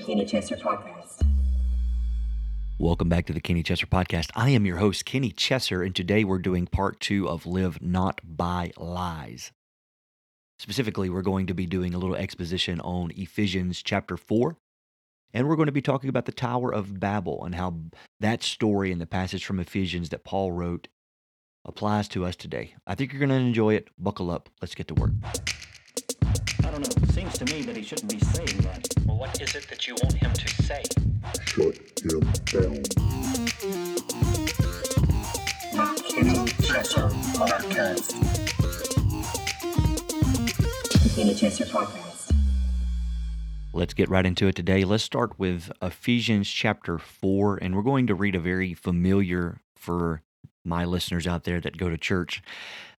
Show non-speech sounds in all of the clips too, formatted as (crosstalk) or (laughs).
Kenny Chessor Podcast. Welcome back to the Kenny Chessor Podcast. I am your host, Kenny Chessor, and today we're doing part two of Live Not by Lies. Specifically, we're going to be doing a little exposition on Ephesians chapter 4, and we're going to be talking about the Tower of Babel and how that story and the passage from Ephesians that Paul wrote applies to us today. I think you're going to enjoy it. Buckle up. Let's get to work. I don't know. It seems to me that he shouldn't be saying that. Well, what is it that you want him to say? shut him down. Kenny Chessor Podcast. The Kenny Chessor Podcast. Let's get right into it today. Let's start with Ephesians chapter 4, and we're going to read a very familiar for my listeners out there that go to church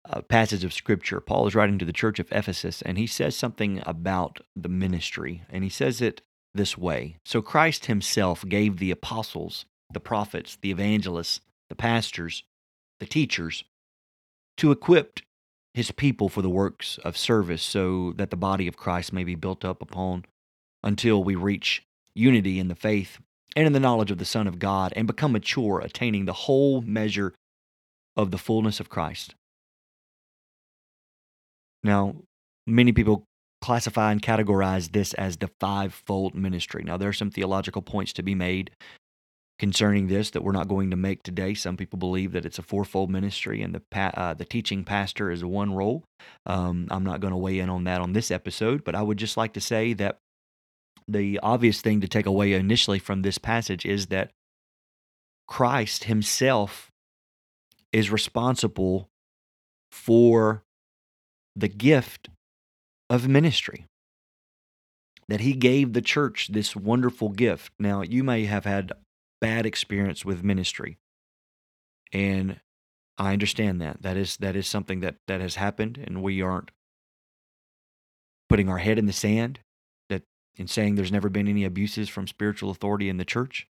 uh, passage of scripture. Paul is writing to the church of Ephesus, and he says something about the ministry, and he says it this way So Christ himself gave the apostles, the prophets, the evangelists, the pastors, the teachers to equip his people for the works of service so that the body of Christ may be built up upon until we reach unity in the faith and in the knowledge of the Son of God and become mature, attaining the whole measure of the fullness of Christ. Now, many people classify and categorize this as the fivefold ministry. Now, there are some theological points to be made concerning this that we're not going to make today. Some people believe that it's a fourfold ministry and the pa- uh, the teaching pastor is one role. Um, I'm not going to weigh in on that on this episode, but I would just like to say that the obvious thing to take away initially from this passage is that Christ himself is responsible for the gift of ministry. That he gave the church this wonderful gift. Now, you may have had bad experience with ministry. And I understand that. That is that is something that that has happened and we aren't putting our head in the sand that in saying there's never been any abuses from spiritual authority in the church.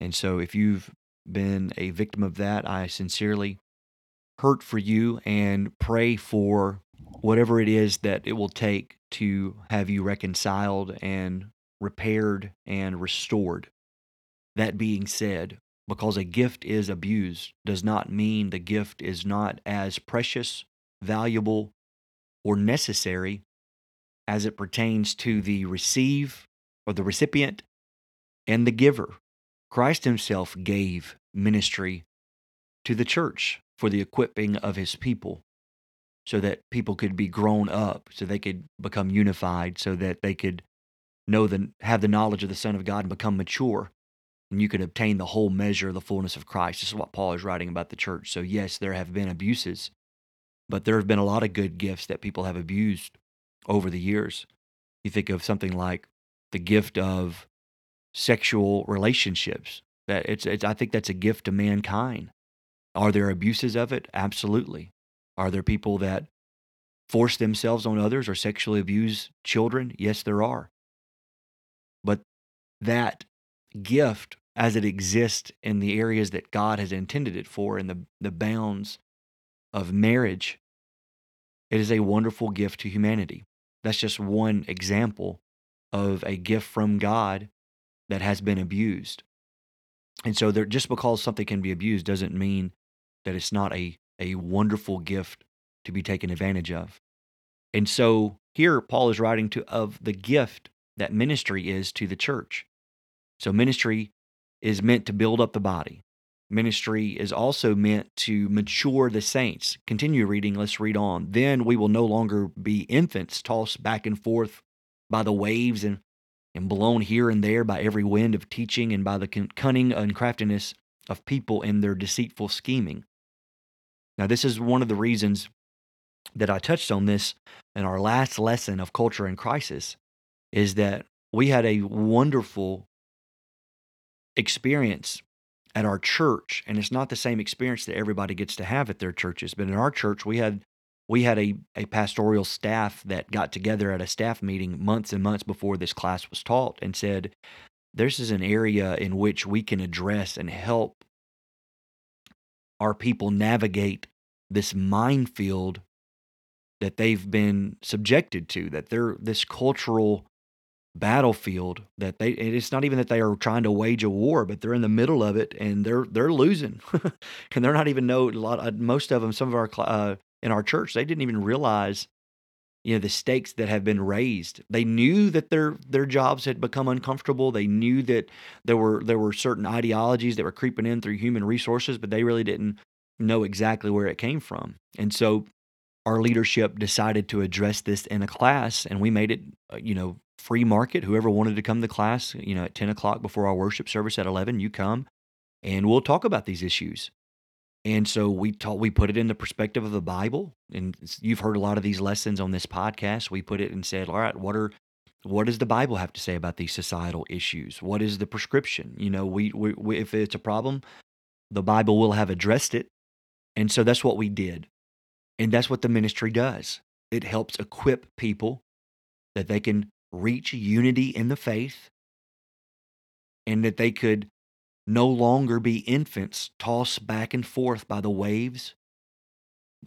And so if you've been a victim of that, I sincerely hurt for you and pray for whatever it is that it will take to have you reconciled and repaired and restored. That being said, because a gift is abused does not mean the gift is not as precious, valuable, or necessary as it pertains to the receive or the recipient and the giver. Christ himself gave ministry to the church for the equipping of his people so that people could be grown up, so they could become unified, so that they could know the have the knowledge of the Son of God and become mature. And you could obtain the whole measure of the fullness of Christ. This is what Paul is writing about the church. So yes, there have been abuses, but there have been a lot of good gifts that people have abused over the years. You think of something like the gift of sexual relationships. That it's, it's I think that's a gift to mankind. Are there abuses of it? Absolutely. Are there people that force themselves on others or sexually abuse children? Yes, there are. But that gift, as it exists in the areas that God has intended it for, in the, the bounds of marriage, it is a wonderful gift to humanity. That's just one example of a gift from God that has been abused. And so there just because something can be abused doesn't mean that it's not a, a wonderful gift to be taken advantage of. And so here Paul is writing to of the gift that ministry is to the church. So ministry is meant to build up the body. Ministry is also meant to mature the saints. Continue reading, let's read on. Then we will no longer be infants tossed back and forth by the waves and, and blown here and there by every wind of teaching and by the cunning and craftiness of people in their deceitful scheming. Now, this is one of the reasons that I touched on this in our last lesson of culture and crisis is that we had a wonderful experience at our church and it's not the same experience that everybody gets to have at their churches but in our church we had we had a, a pastoral staff that got together at a staff meeting months and months before this class was taught and said this is an area in which we can address and help our people navigate this minefield that they've been subjected to, that they're this cultural battlefield that they it's not even that they are trying to wage a war but they're in the middle of it and they're they're losing. (laughs) And they're not even know a lot uh, most of them some of our uh, in our church they didn't even realize you know the stakes that have been raised. They knew that their their jobs had become uncomfortable. They knew that there were there were certain ideologies that were creeping in through human resources but they really didn't know exactly where it came from. And so our leadership decided to address this in a class and we made it uh, you know free market. Whoever wanted to come to class you know at 10 o'clock before our worship service at 11 you come and we'll talk about these issues. And so we taught we put it in the perspective of the bible and you've heard a lot of these lessons on this podcast. We put it and said all right what are what does the bible have to say about these societal issues? What is the prescription? You know we, we, we if it's a problem the bible will have addressed it and so that's what we did and that's what the ministry does. It helps equip people that they can reach unity in the faith and that they could no longer be infants tossed back and forth by the waves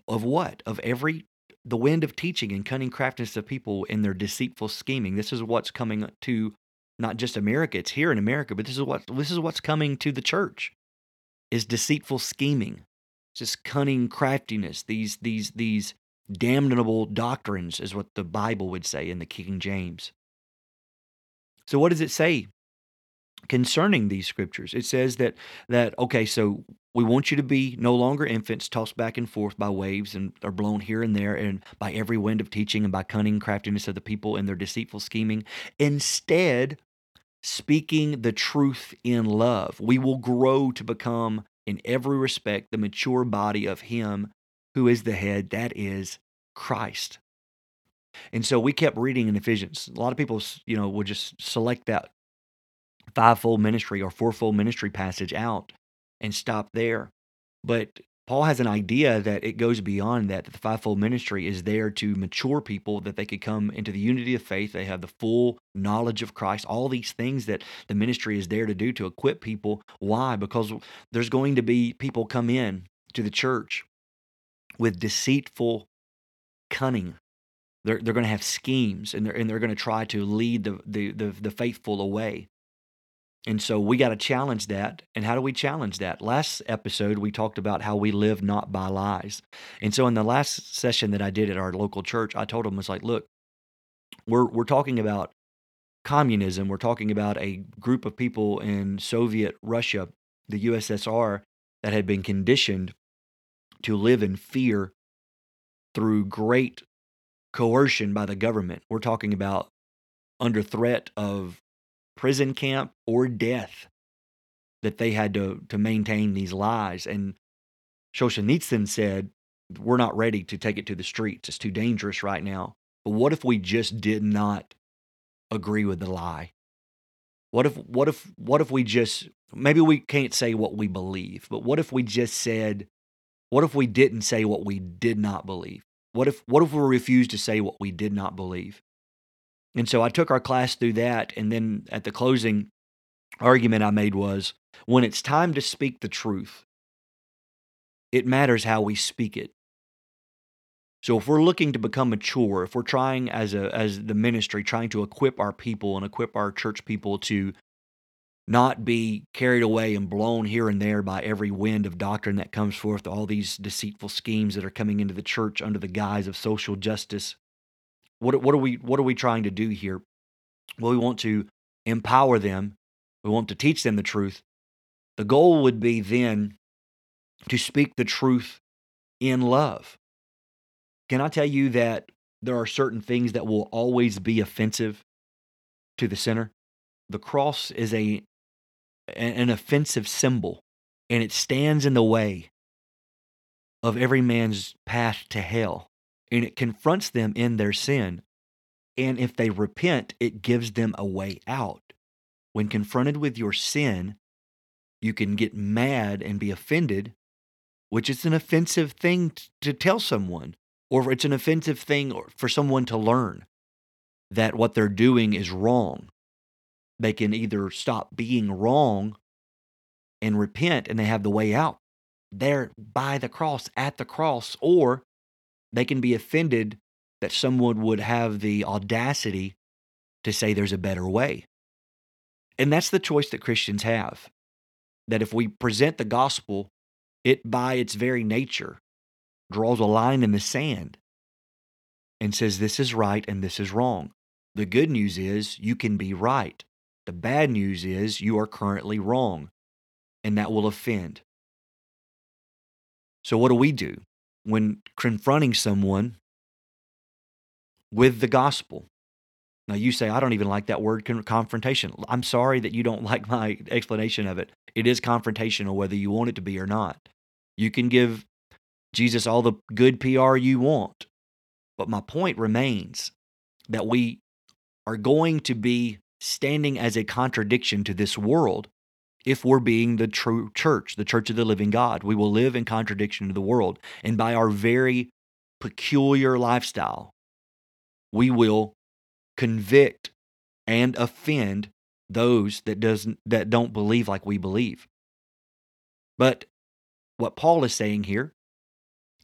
of what? Of every the wind of teaching and cunning craftiness of people in their deceitful scheming. This is what's coming to not just America, it's here in America, but this is what this is what's coming to the church is deceitful scheming just cunning craftiness, these these these damnable doctrines is what the Bible would say in the King James. So what does it say concerning these scriptures? It says that that okay, so we want you to be no longer infants tossed back and forth by waves and are blown here and there and by every wind of teaching and by cunning craftiness of the people and their deceitful scheming. Instead, speaking the truth in love, we will grow to become in every respect the mature body of Him who is the head, that is Christ. And so we kept reading in Ephesians. A lot of people, you know, would just select that fivefold ministry or fourfold ministry passage out and stop there. But Paul has an idea that it goes beyond that, that the fivefold ministry is there to mature people, that they could come into the unity of faith. They have the full knowledge of Christ, all these things that the ministry is there to do to equip people. Why? Because there's going to be people come in to the church with deceitful cunning. They're, they're going to have schemes and they're, and they're going to try to lead the, the, the, the faithful away. And so we got to challenge that. And how do we challenge that? Last episode, we talked about how we live not by lies. And so in the last session that I did at our local church, I told them, it's like, look, we're, we're talking about communism. We're talking about a group of people in Soviet Russia, the USSR, that had been conditioned to live in fear through great coercion by the government. We're talking about under threat of prison camp or death that they had to, to maintain these lies. And Solzhenitsyn said, We're not ready to take it to the streets. It's too dangerous right now. But what if we just did not agree with the lie? What if what if what if we just maybe we can't say what we believe, but what if we just said what if we didn't say what we did not believe? What if what if we refused to say what we did not believe? And so I took our class through that. And then at the closing argument I made was when it's time to speak the truth, it matters how we speak it. So if we're looking to become mature, if we're trying as a as the ministry trying to equip our people and equip our church people to not be carried away and blown here and there by every wind of doctrine that comes forth, all these deceitful schemes that are coming into the church under the guise of social justice. What, what are we what are we trying to do here? Well, we want to empower them. We want to teach them the truth. The goal would be then to speak the truth in love. Can I tell you that there are certain things that will always be offensive to the sinner? The cross is a an offensive symbol and it stands in the way of every man's path to hell and it confronts them in their sin. And if they repent, it gives them a way out. When confronted with your sin, you can get mad and be offended, which is an offensive thing to tell someone, or it's an offensive thing for someone to learn that what they're doing is wrong. They can either stop being wrong and repent and they have the way out there by the cross, at the cross, or they can be offended that someone would have the audacity to say there's a better way. And that's the choice that Christians have. That if we present the gospel, it by its very nature draws a line in the sand and says this is right and this is wrong. The good news is you can be right. The bad news is you are currently wrong, and that will offend. So, what do we do when confronting someone with the gospel? Now, you say, I don't even like that word confrontation. I'm sorry that you don't (laughs) like my explanation of it. It is confrontational, whether you want it to be or not. You can give Jesus all the good PR you want. But my point remains that we are going to be standing as a contradiction to this world if we're being the true church, the church of the living God. We will live in contradiction to the world. And by our very peculiar lifestyle, we will convict and offend those that doesn't that don't believe like we believe. But what Paul is saying here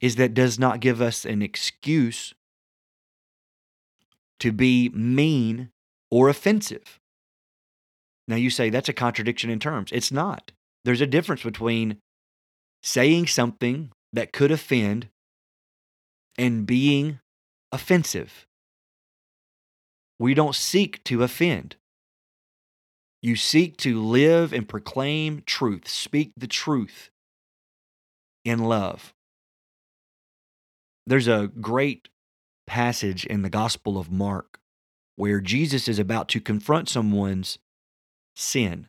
is that does not give us an excuse to be mean or offensive. Now you say that's a contradiction in terms. It's not. There's a difference between saying something that could offend and being offensive. We don't seek to offend. You seek to live and proclaim truth, speak the truth in love. There's a great passage in the Gospel of Mark where Jesus is about to confront someone's sin.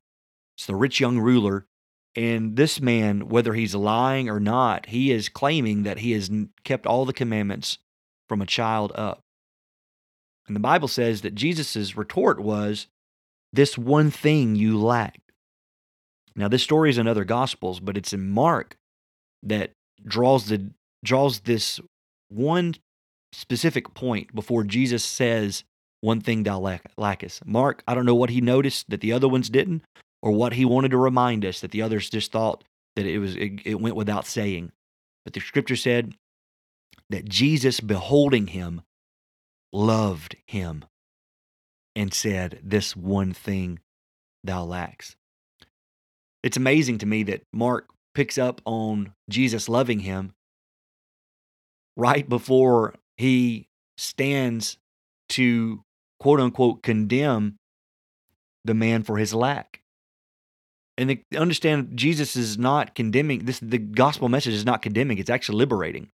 It's the rich young ruler. And this man, whether he's lying or not, he is claiming that he has kept all the commandments from a child up. And the Bible says that Jesus' retort was, This one thing you lack. Now, this story is in other gospels, but it's in Mark that draws the draws this one specific point before Jesus says, One thing thou lack- lackest. Mark, I don't know what he noticed that the other ones didn't, or what he wanted to remind us that the others just thought that it was it, it went without saying. But the scripture said that Jesus, beholding him, loved him and said, This one thing thou lacks. It's amazing to me that Mark picks up on Jesus loving him right before he stands to quote unquote condemn the man for his lack. And understand Jesus is not condemning this the gospel message is not condemning, it's actually liberating.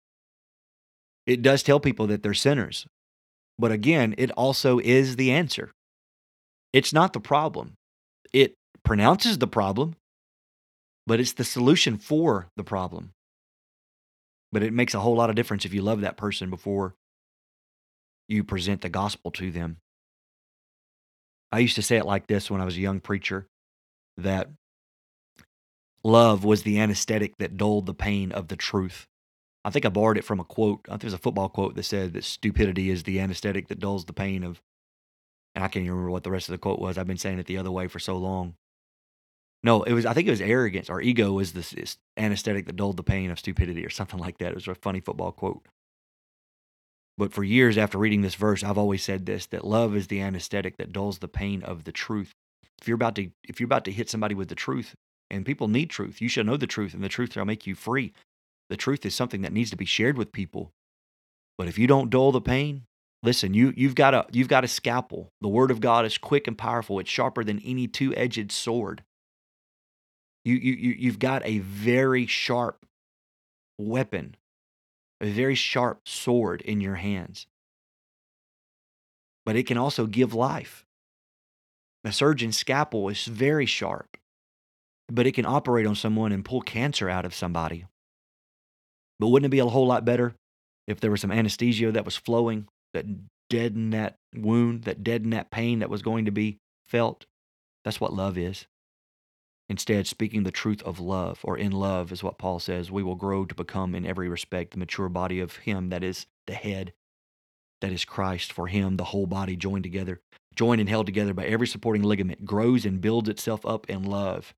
It does tell people that they're sinners. But again, it also is the answer. It's not the problem. It pronounces the problem, but it's the solution for the problem. But it makes a whole lot of difference if you love that person before you present the gospel to them. I used to say it like this when I was a young preacher that love was the anesthetic that dulled the pain of the truth. I think I borrowed it from a quote. I think there's a football quote that said that stupidity is the anesthetic that dulls the pain of. And I can't even remember what the rest of the quote was. I've been saying it the other way for so long. No, it was. I think it was arrogance or ego was the anesthetic that dulled the pain of stupidity or something (laughs) like that. It was a funny football quote. But for years after reading this verse, I've always said this: that love is the anesthetic that dulls the pain of the truth. If you're about to, if you're about to hit somebody with the truth, and people need truth, you should know the truth, and the truth shall make you free. The truth is something that needs to be shared with people. But if you don't dull the pain, listen, you you've got a you've got a scalpel. The word of God is quick and powerful. It's sharper than any two-edged sword. You you you you've got a very sharp weapon, a very sharp sword in your hands. But it can also give life. A surgeon's scalpel is very sharp, but it can operate on someone and pull cancer out of somebody. But wouldn't it be a whole lot better if there was some anesthesia that was flowing that deadened that wound, that deadened that pain that was going to be felt? That's what love is. Instead, speaking the truth of love, or in love, is what Paul says, we will grow to become in every respect the mature body of Him that is the head, that is Christ. For Him, the whole body joined together, joined and held together by every supporting ligament, grows and builds itself up in love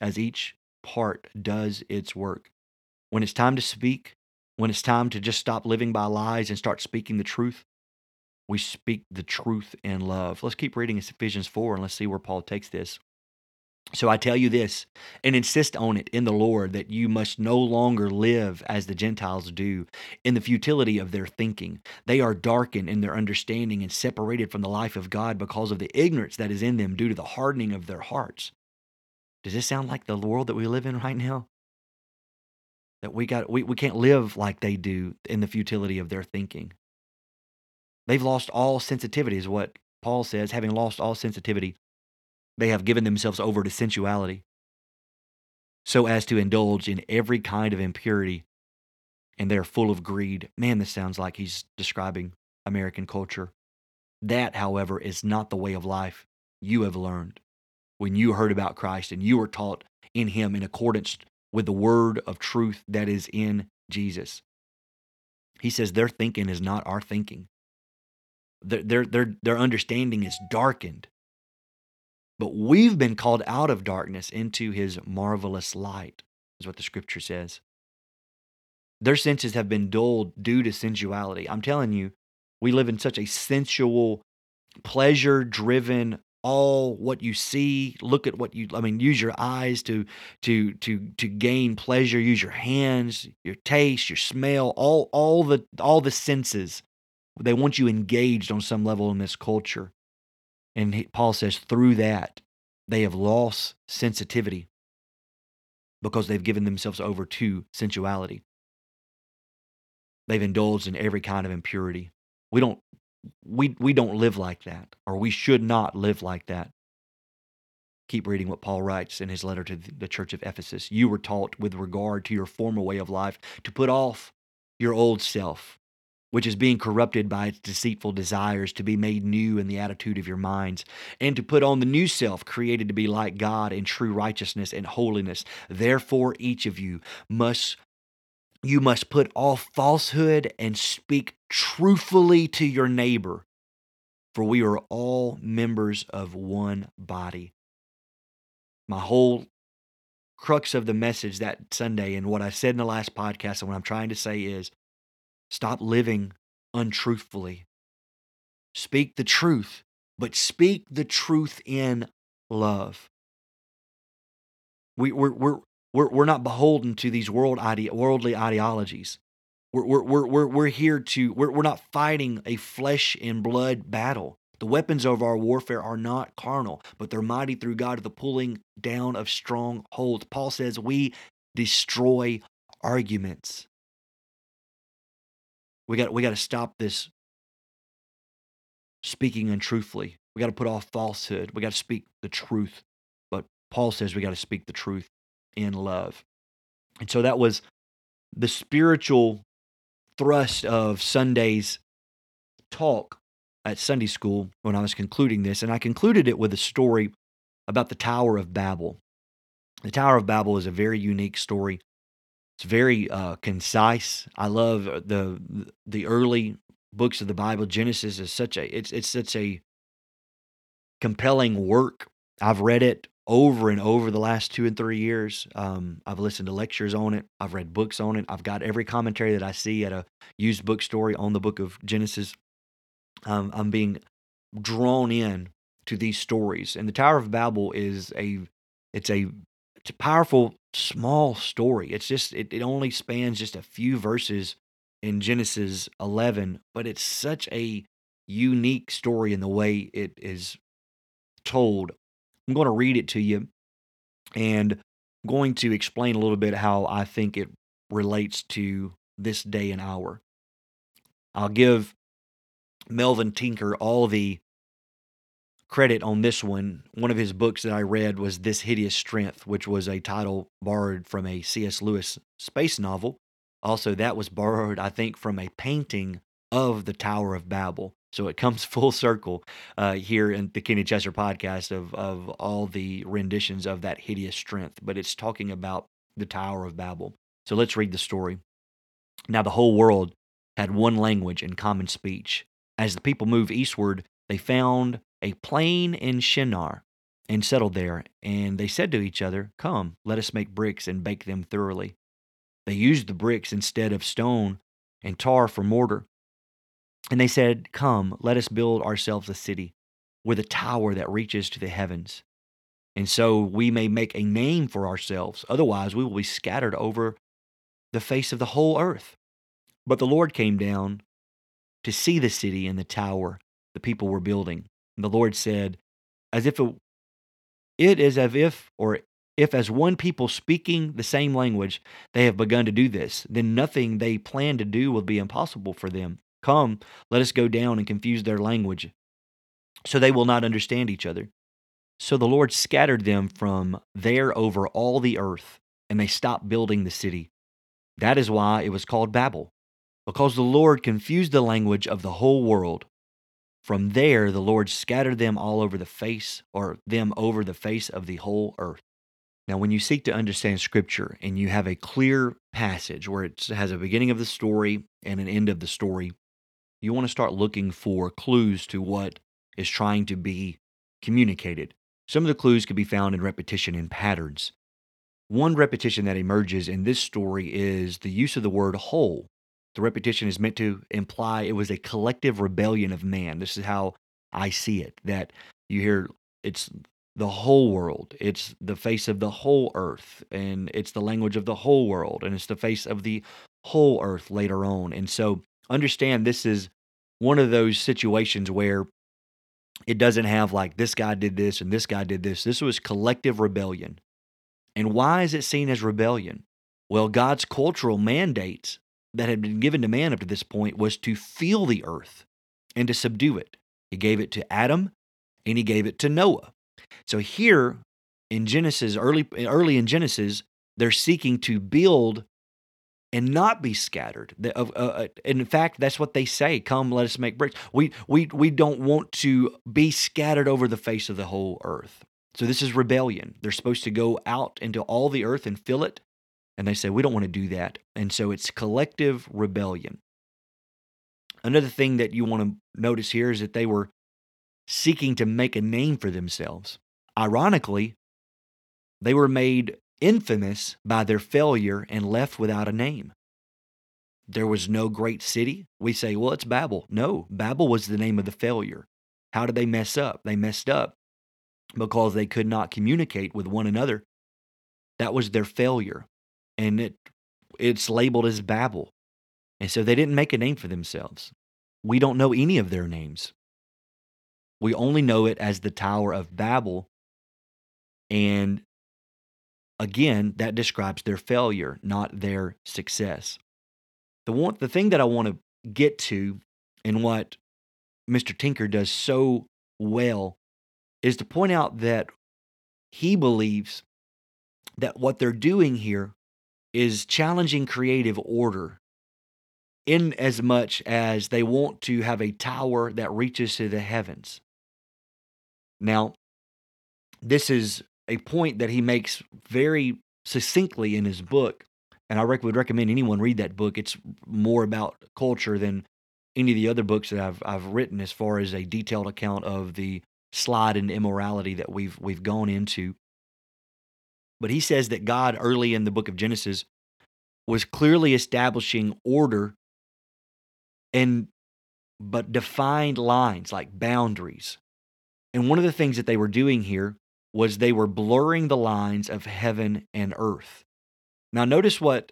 as each part does its work. When it's time to speak, when it's time to just stop living by lies and start speaking the truth, We speak the truth in love. Let's keep reading Ephesians 4 and let's see where Paul takes this. So I tell you this and insist on it in the Lord that you must no longer live as the Gentiles do in the futility of their thinking. They are darkened in their understanding and separated from the life of God because of the ignorance that is in them due to the hardening of their hearts. Does this sound like the world that we live in right now? That we got we, we can't live like they do in the futility of their thinking. They've lost all sensitivity, is what Paul says, having lost all sensitivity they have given themselves over to sensuality so as to indulge in every kind of impurity, and they're full of greed. Man, this sounds like he's describing American culture. That, however, is not the way of life you have learned when you heard about Christ and you were taught in Him in accordance with the word of truth that is in Jesus. He says their thinking is not our thinking. Their, their, their, their understanding is darkened but we've been called out of darkness into his marvelous light, is what the scripture says. Their senses have been dulled due to sensuality. I'm telling you, we live in such a sensual, pleasure driven, all what you see look at what you i mean use your eyes to to to to gain pleasure use your hands your taste your smell all all the all the senses they want you engaged on some level in this culture and Paul says, through that, they have lost sensitivity because they've given themselves over to sensuality. They've indulged in every kind of impurity. We don't we we don't live like that or we should not live like that. Keep reading what Paul writes in his letter to the church of Ephesus. You were taught with regard to your former way of life to put off your old self which is being corrupted by its deceitful desires, to be made new in the attitude of your minds, and to put on the new self, created to be like God in true righteousness and holiness. Therefore, each of you must you must put off falsehood and speak truthfully to your neighbor, for we are all members of one body. My whole crux of the message that Sunday and what I said in the last podcast and what I'm trying to say is Stop living untruthfully. Speak the truth, but speak the truth in love. We, we're, we're, we're, we're not beholden to these world ide- worldly ideologies. We're, we're, we're, we're, we're here to, we're, we're not fighting a flesh and blood battle. The weapons of our warfare are not carnal, but they're mighty through God to the pulling down of strongholds. Paul says we destroy arguments. We got we got to stop this speaking untruthfully. We got to put off falsehood. We got to speak the truth. But Paul says we got to speak the truth in love. And so that was the spiritual thrust of Sunday's talk at Sunday school when I was concluding this. And I concluded it with a story about the Tower of Babel. The Tower of Babel is a very unique story. It's very uh, concise. I love uh, the the early books of the Bible. Genesis is such a it's it's such a compelling work. I've read it over and over the last two and three years. Um, I've listened to lectures on it. I've read books on it. I've got every commentary that I see at a used bookstore on the book of Genesis. Um, I'm being drawn in to these stories, and the Tower of Babel is a it's a it's a powerful small story. It's just it, it only spans just a few verses in Genesis 11, but it's such a unique story in the way it is told. I'm going to read it to you and I'm going to explain a little bit how I think it relates to this day and hour. I'll give Melvin Tinker all the credit on this one. One of his books that I read was This Hideous Strength, which was a title borrowed from a C.S. Lewis space novel. Also, that was borrowed, I think, from a painting of the Tower of Babel. So it comes (laughs) full circle uh, here in the Kenny Chessor podcast of, of all the renditions of that hideous strength. But it's talking about the Tower of Babel. So let's read the story. Now, the whole world had one language and common speech. As the people moved eastward, they found a plain in Shinar and settled there. And they said to each other, Come, let us make bricks and bake them thoroughly. They used the bricks instead of stone and tar for mortar. And they said, Come, let us build ourselves a city with a tower that reaches to the heavens. And so we may make a name for ourselves. Otherwise, we will be scattered over the face of the whole earth. But the Lord came down to see the city and the tower the people were building. And the Lord said, as if it, it is as if, or if as one people speaking the same language, they have begun to do this, then nothing they plan to do will be impossible for them. Come, let us go down and confuse their language, so they will not understand each other. So the Lord scattered them from there over all the earth, and they stopped building the city. That is why it was called Babel, because the Lord confused the language of the whole world. From there, the Lord scattered them all over the face, or them over the face of the whole earth. Now, when you seek to understand Scripture and you have a clear passage where it has a beginning of the story and an end of the story, you want to start looking for clues to what is trying to be communicated. Some of the clues could be found in repetition and patterns. One repetition that emerges in this story is the use of the word whole. The repetition is meant to imply it was a collective rebellion of man. This is how I see it that you hear it's the whole world, it's the face of the whole earth, and it's the language of the whole world, and it's the face of the whole earth later on. And so understand this is one of those situations where it doesn't have like this guy did this and this guy did this. This was collective rebellion. And why is it seen as rebellion? Well, God's cultural mandates that had been given to man up to this point was to feel the earth and to subdue it. He gave it to Adam and he gave it to Noah. So here in Genesis, early early in Genesis, they're seeking to build and not be scattered. Uh, uh, in fact, that's what they say. Come, let us make bricks. We, we, we don't want to be scattered over the face of the whole earth. So this is rebellion. They're supposed to go out into all the earth and fill it. And they say, we don't want to do that. And so it's collective rebellion. Another thing that you want to notice here is that they were seeking to make a name for themselves. Ironically, they were made infamous by their failure and left without a name. There was no great city. We say, well, it's Babel. No, Babel was the name of the failure. How did they mess up? They messed up because they could not communicate with one another. That was their failure. And it, it's labeled as Babel. And so they didn't make a name for themselves. We don't know any of their names. We only know it as the Tower of Babel. And Again, that describes their failure, not their success. The one the thing that I want to get to and what Mr. Tinker does so well is to point out that he believes that what they're doing here is challenging creative order in as much as they want to have a tower that reaches to the heavens. Now, this is a point that he makes very succinctly in his book. And I would recommend anyone read that book. It's more about culture than any of the other books that I've I've written as far as a detailed account of the slide and immorality that we've we've gone into. But he says that God early in the book of Genesis was clearly establishing order and but defined lines like boundaries. And one of the things that they were doing here was they were blurring the lines of heaven and earth. Now, notice what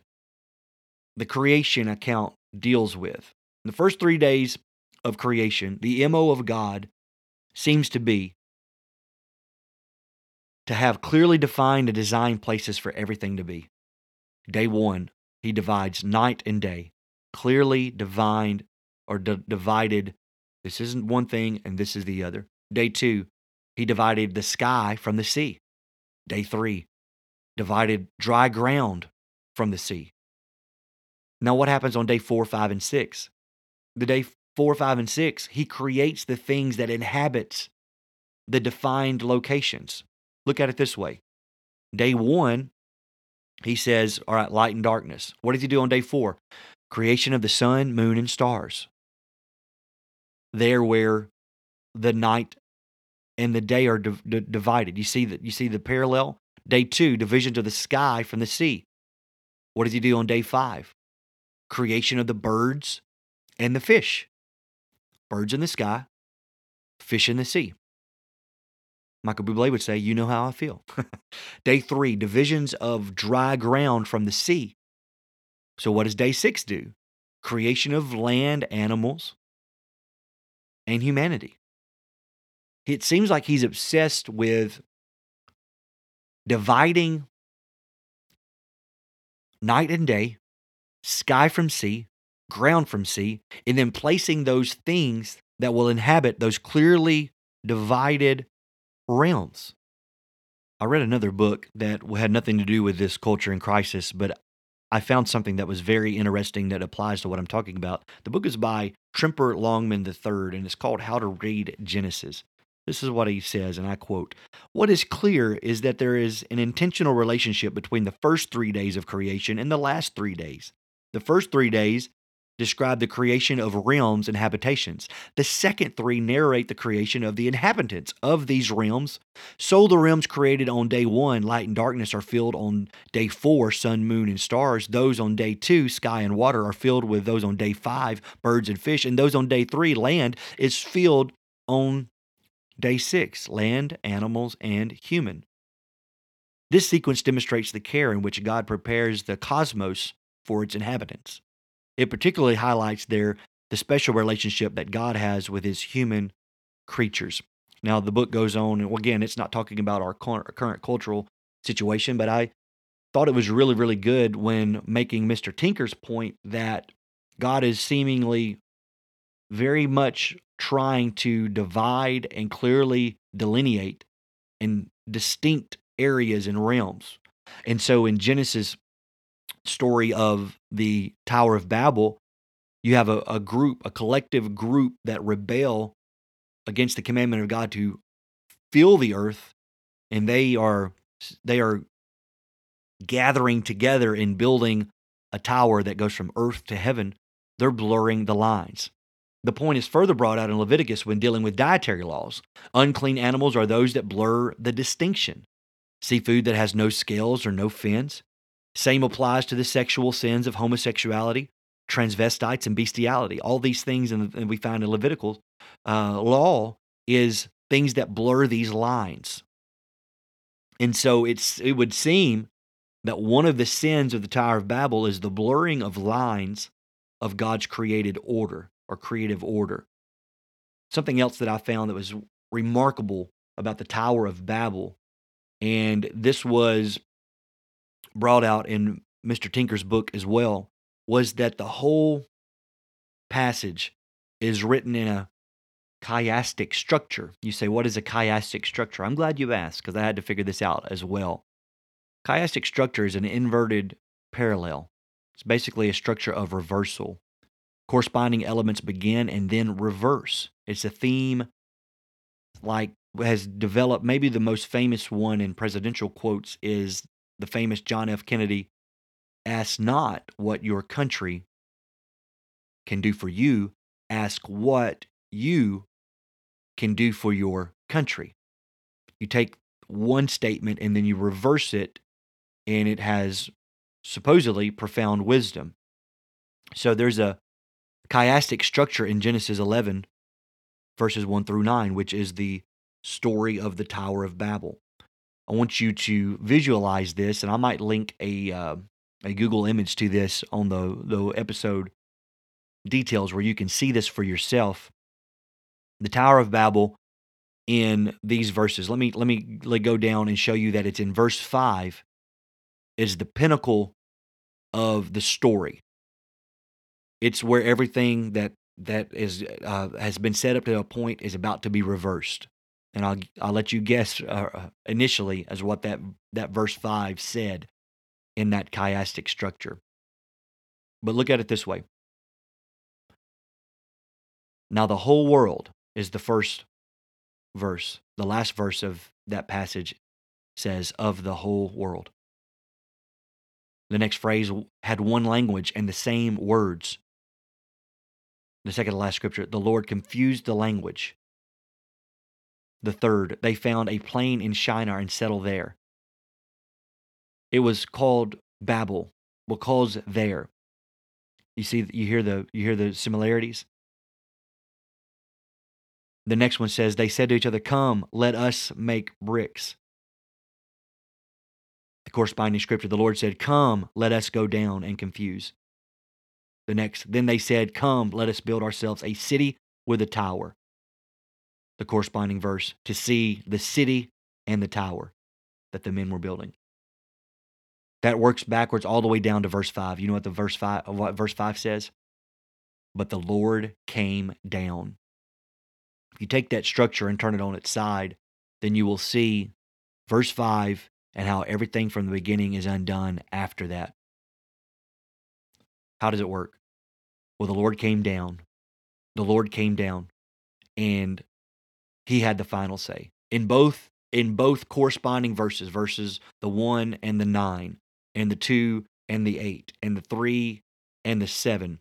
the creation account deals with. In the first three days of creation, the MO of God seems to be to have clearly defined and designed places for everything to be. Day one, he divides night and day, clearly divined or d- divided. This isn't one thing and this is the other. Day two, he divided the sky from the sea. Day three, divided dry ground from the sea. Now, what happens on day four, five, and six? The day four, five, and six, he creates the things that inhabits the defined locations. Look at it this way. Day one, he says, All right, light and darkness. What does he do on day four? Creation of the sun, moon, and stars. There where the night and the day are divided. You see that you see the parallel. Day two, divisions of the sky from the sea. What does he do on day five? Creation of the birds and the fish. birds in the sky, fish in the sea. Michael Bublé would say, You know how I feel. (laughs) day three, divisions of dry ground from the sea. So, what does day six do? Creation of land, animals, and humanity. It seems like he's obsessed with dividing night and day, sky from sea, ground from sea, and then placing those things that will inhabit those clearly divided realms. I read another book that had nothing to do with this culture in crisis, but I found something that was very interesting that applies to what I'm talking about. The book is by Tremper Longman III, and it's called How to Read Genesis. This is what he says, and I quote What is clear is that there is an intentional relationship between the first three days of creation and the last three days. The first three days describe the creation of realms and habitations. The second three narrate the creation of the inhabitants of these realms. So the realms created on day one, light and darkness, are filled on day four, sun, moon, and stars. Those on day two, sky and water, are filled with those on day five, birds and fish. And those on day three, land, is filled on day six, land, animals, and human. This sequence demonstrates the care in which God prepares the cosmos for its inhabitants. It particularly highlights there the special relationship that God has with his human creatures. Now, the book goes on, and again, it's not talking about our current cultural situation, but I thought it was really, really good when making Mr. Tinker's point that God is seemingly very much trying to divide and clearly delineate in distinct areas and realms. And so in Genesis story of the Tower of Babel, you have a, a group, a collective group that rebel against the commandment of God to fill the earth, and they are they are gathering together and building a tower that goes from earth to heaven. They're blurring the lines. The point is further brought out in Leviticus when dealing with dietary laws. Unclean animals are those that blur the distinction. Seafood that has no scales or no fins, same applies to the sexual sins of homosexuality, transvestites, and bestiality. All these things, and we find in Levitical uh, law, is things that blur these lines. And so it's it would seem that one of the sins of the Tower of Babel is the blurring of lines of God's created order or creative order. Something else that I found that was remarkable about the Tower of Babel, and this was brought out in Mr. Tinker's book as well was that the whole passage is written in a chiastic structure. You say, what is a chiastic structure? I'm glad you asked because I had to figure this out as well. Chiastic structure is an inverted parallel. It's basically a structure of reversal. Corresponding elements begin and then reverse. It's a theme like has developed maybe the most famous one in presidential quotes is the famous John F. Kennedy, ask not what your country can do for you, ask what you can do for your country. You take one statement and then you reverse it, and it has supposedly profound wisdom. So there's a chiastic structure in Genesis 11, verses 1 through 9, which is the story of the Tower of Babel. I want you to visualize this, and I might link a uh, a Google image to this on the the episode details where you can see this for yourself. The Tower of Babel in these verses. Let me let me let go down and show you that it's in verse five is the pinnacle of the story. It's where everything that that is uh, has been set up to a point is about to be reversed and I'll I'll let you guess uh, uh, initially as what that that verse five said in that chiastic structure. But look at it this way. Now the whole world is the first verse. The last verse of that passage says of the whole world. The next phrase had one language and the same words. The second to last scripture, the Lord confused the language the third, they found a plain in Shinar and settled there. It was called Babel because there. You see, you hear the you hear the similarities. The next one says, They said to each other, Come, let us make bricks. The corresponding scripture, the Lord said, Come, let us go down and confuse. The next, then they said, Come, let us build ourselves a city with a tower. The corresponding verse, to see the city and the tower that the men were building. That works backwards all the way down to verse 5. You know what the verse 5 what verse 5 says? But the Lord came down. If you take that structure and turn it on its side, then you will see verse 5 and how everything from the beginning is undone after that. How does it work? Well, the Lord came down. The Lord came down and he had the final say. In both in both corresponding verses, verses the 1 and the 9, and the 2 and the 8, and the 3 and the 7,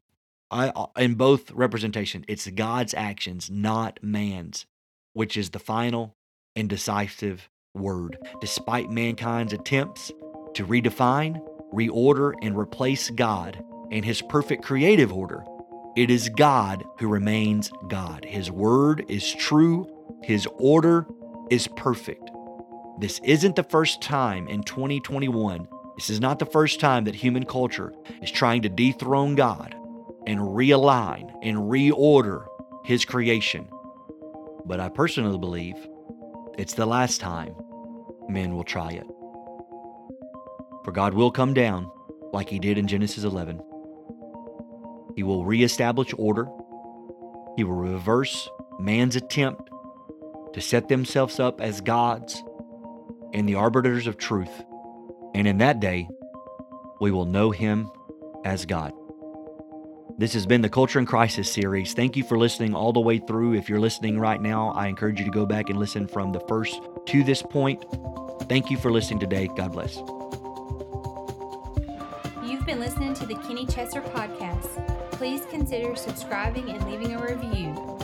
I, uh, in both representation, it's God's actions, not man's, which is the final and decisive word. Despite mankind's attempts to redefine, reorder, and replace God and his perfect creative order, it is God who remains God. His word is true, his order is perfect. This isn't the first time in 2021. This is not the first time that human culture is trying to dethrone God and realign and reorder his creation. But I personally believe it's the last time men will try it. For God will come down like he did in Genesis 11. He will reestablish order. He will reverse man's attempt to set themselves up as gods and the arbiters of truth. And in that day, we will know him as God. This has been the Culture in Crisis series. Thank you for listening all the way through. If you're listening right now, I encourage you to go back and listen from the first to this point. Thank you for listening today. God bless. You've been listening to the Kenny Chessor podcast. Please consider subscribing and leaving a review.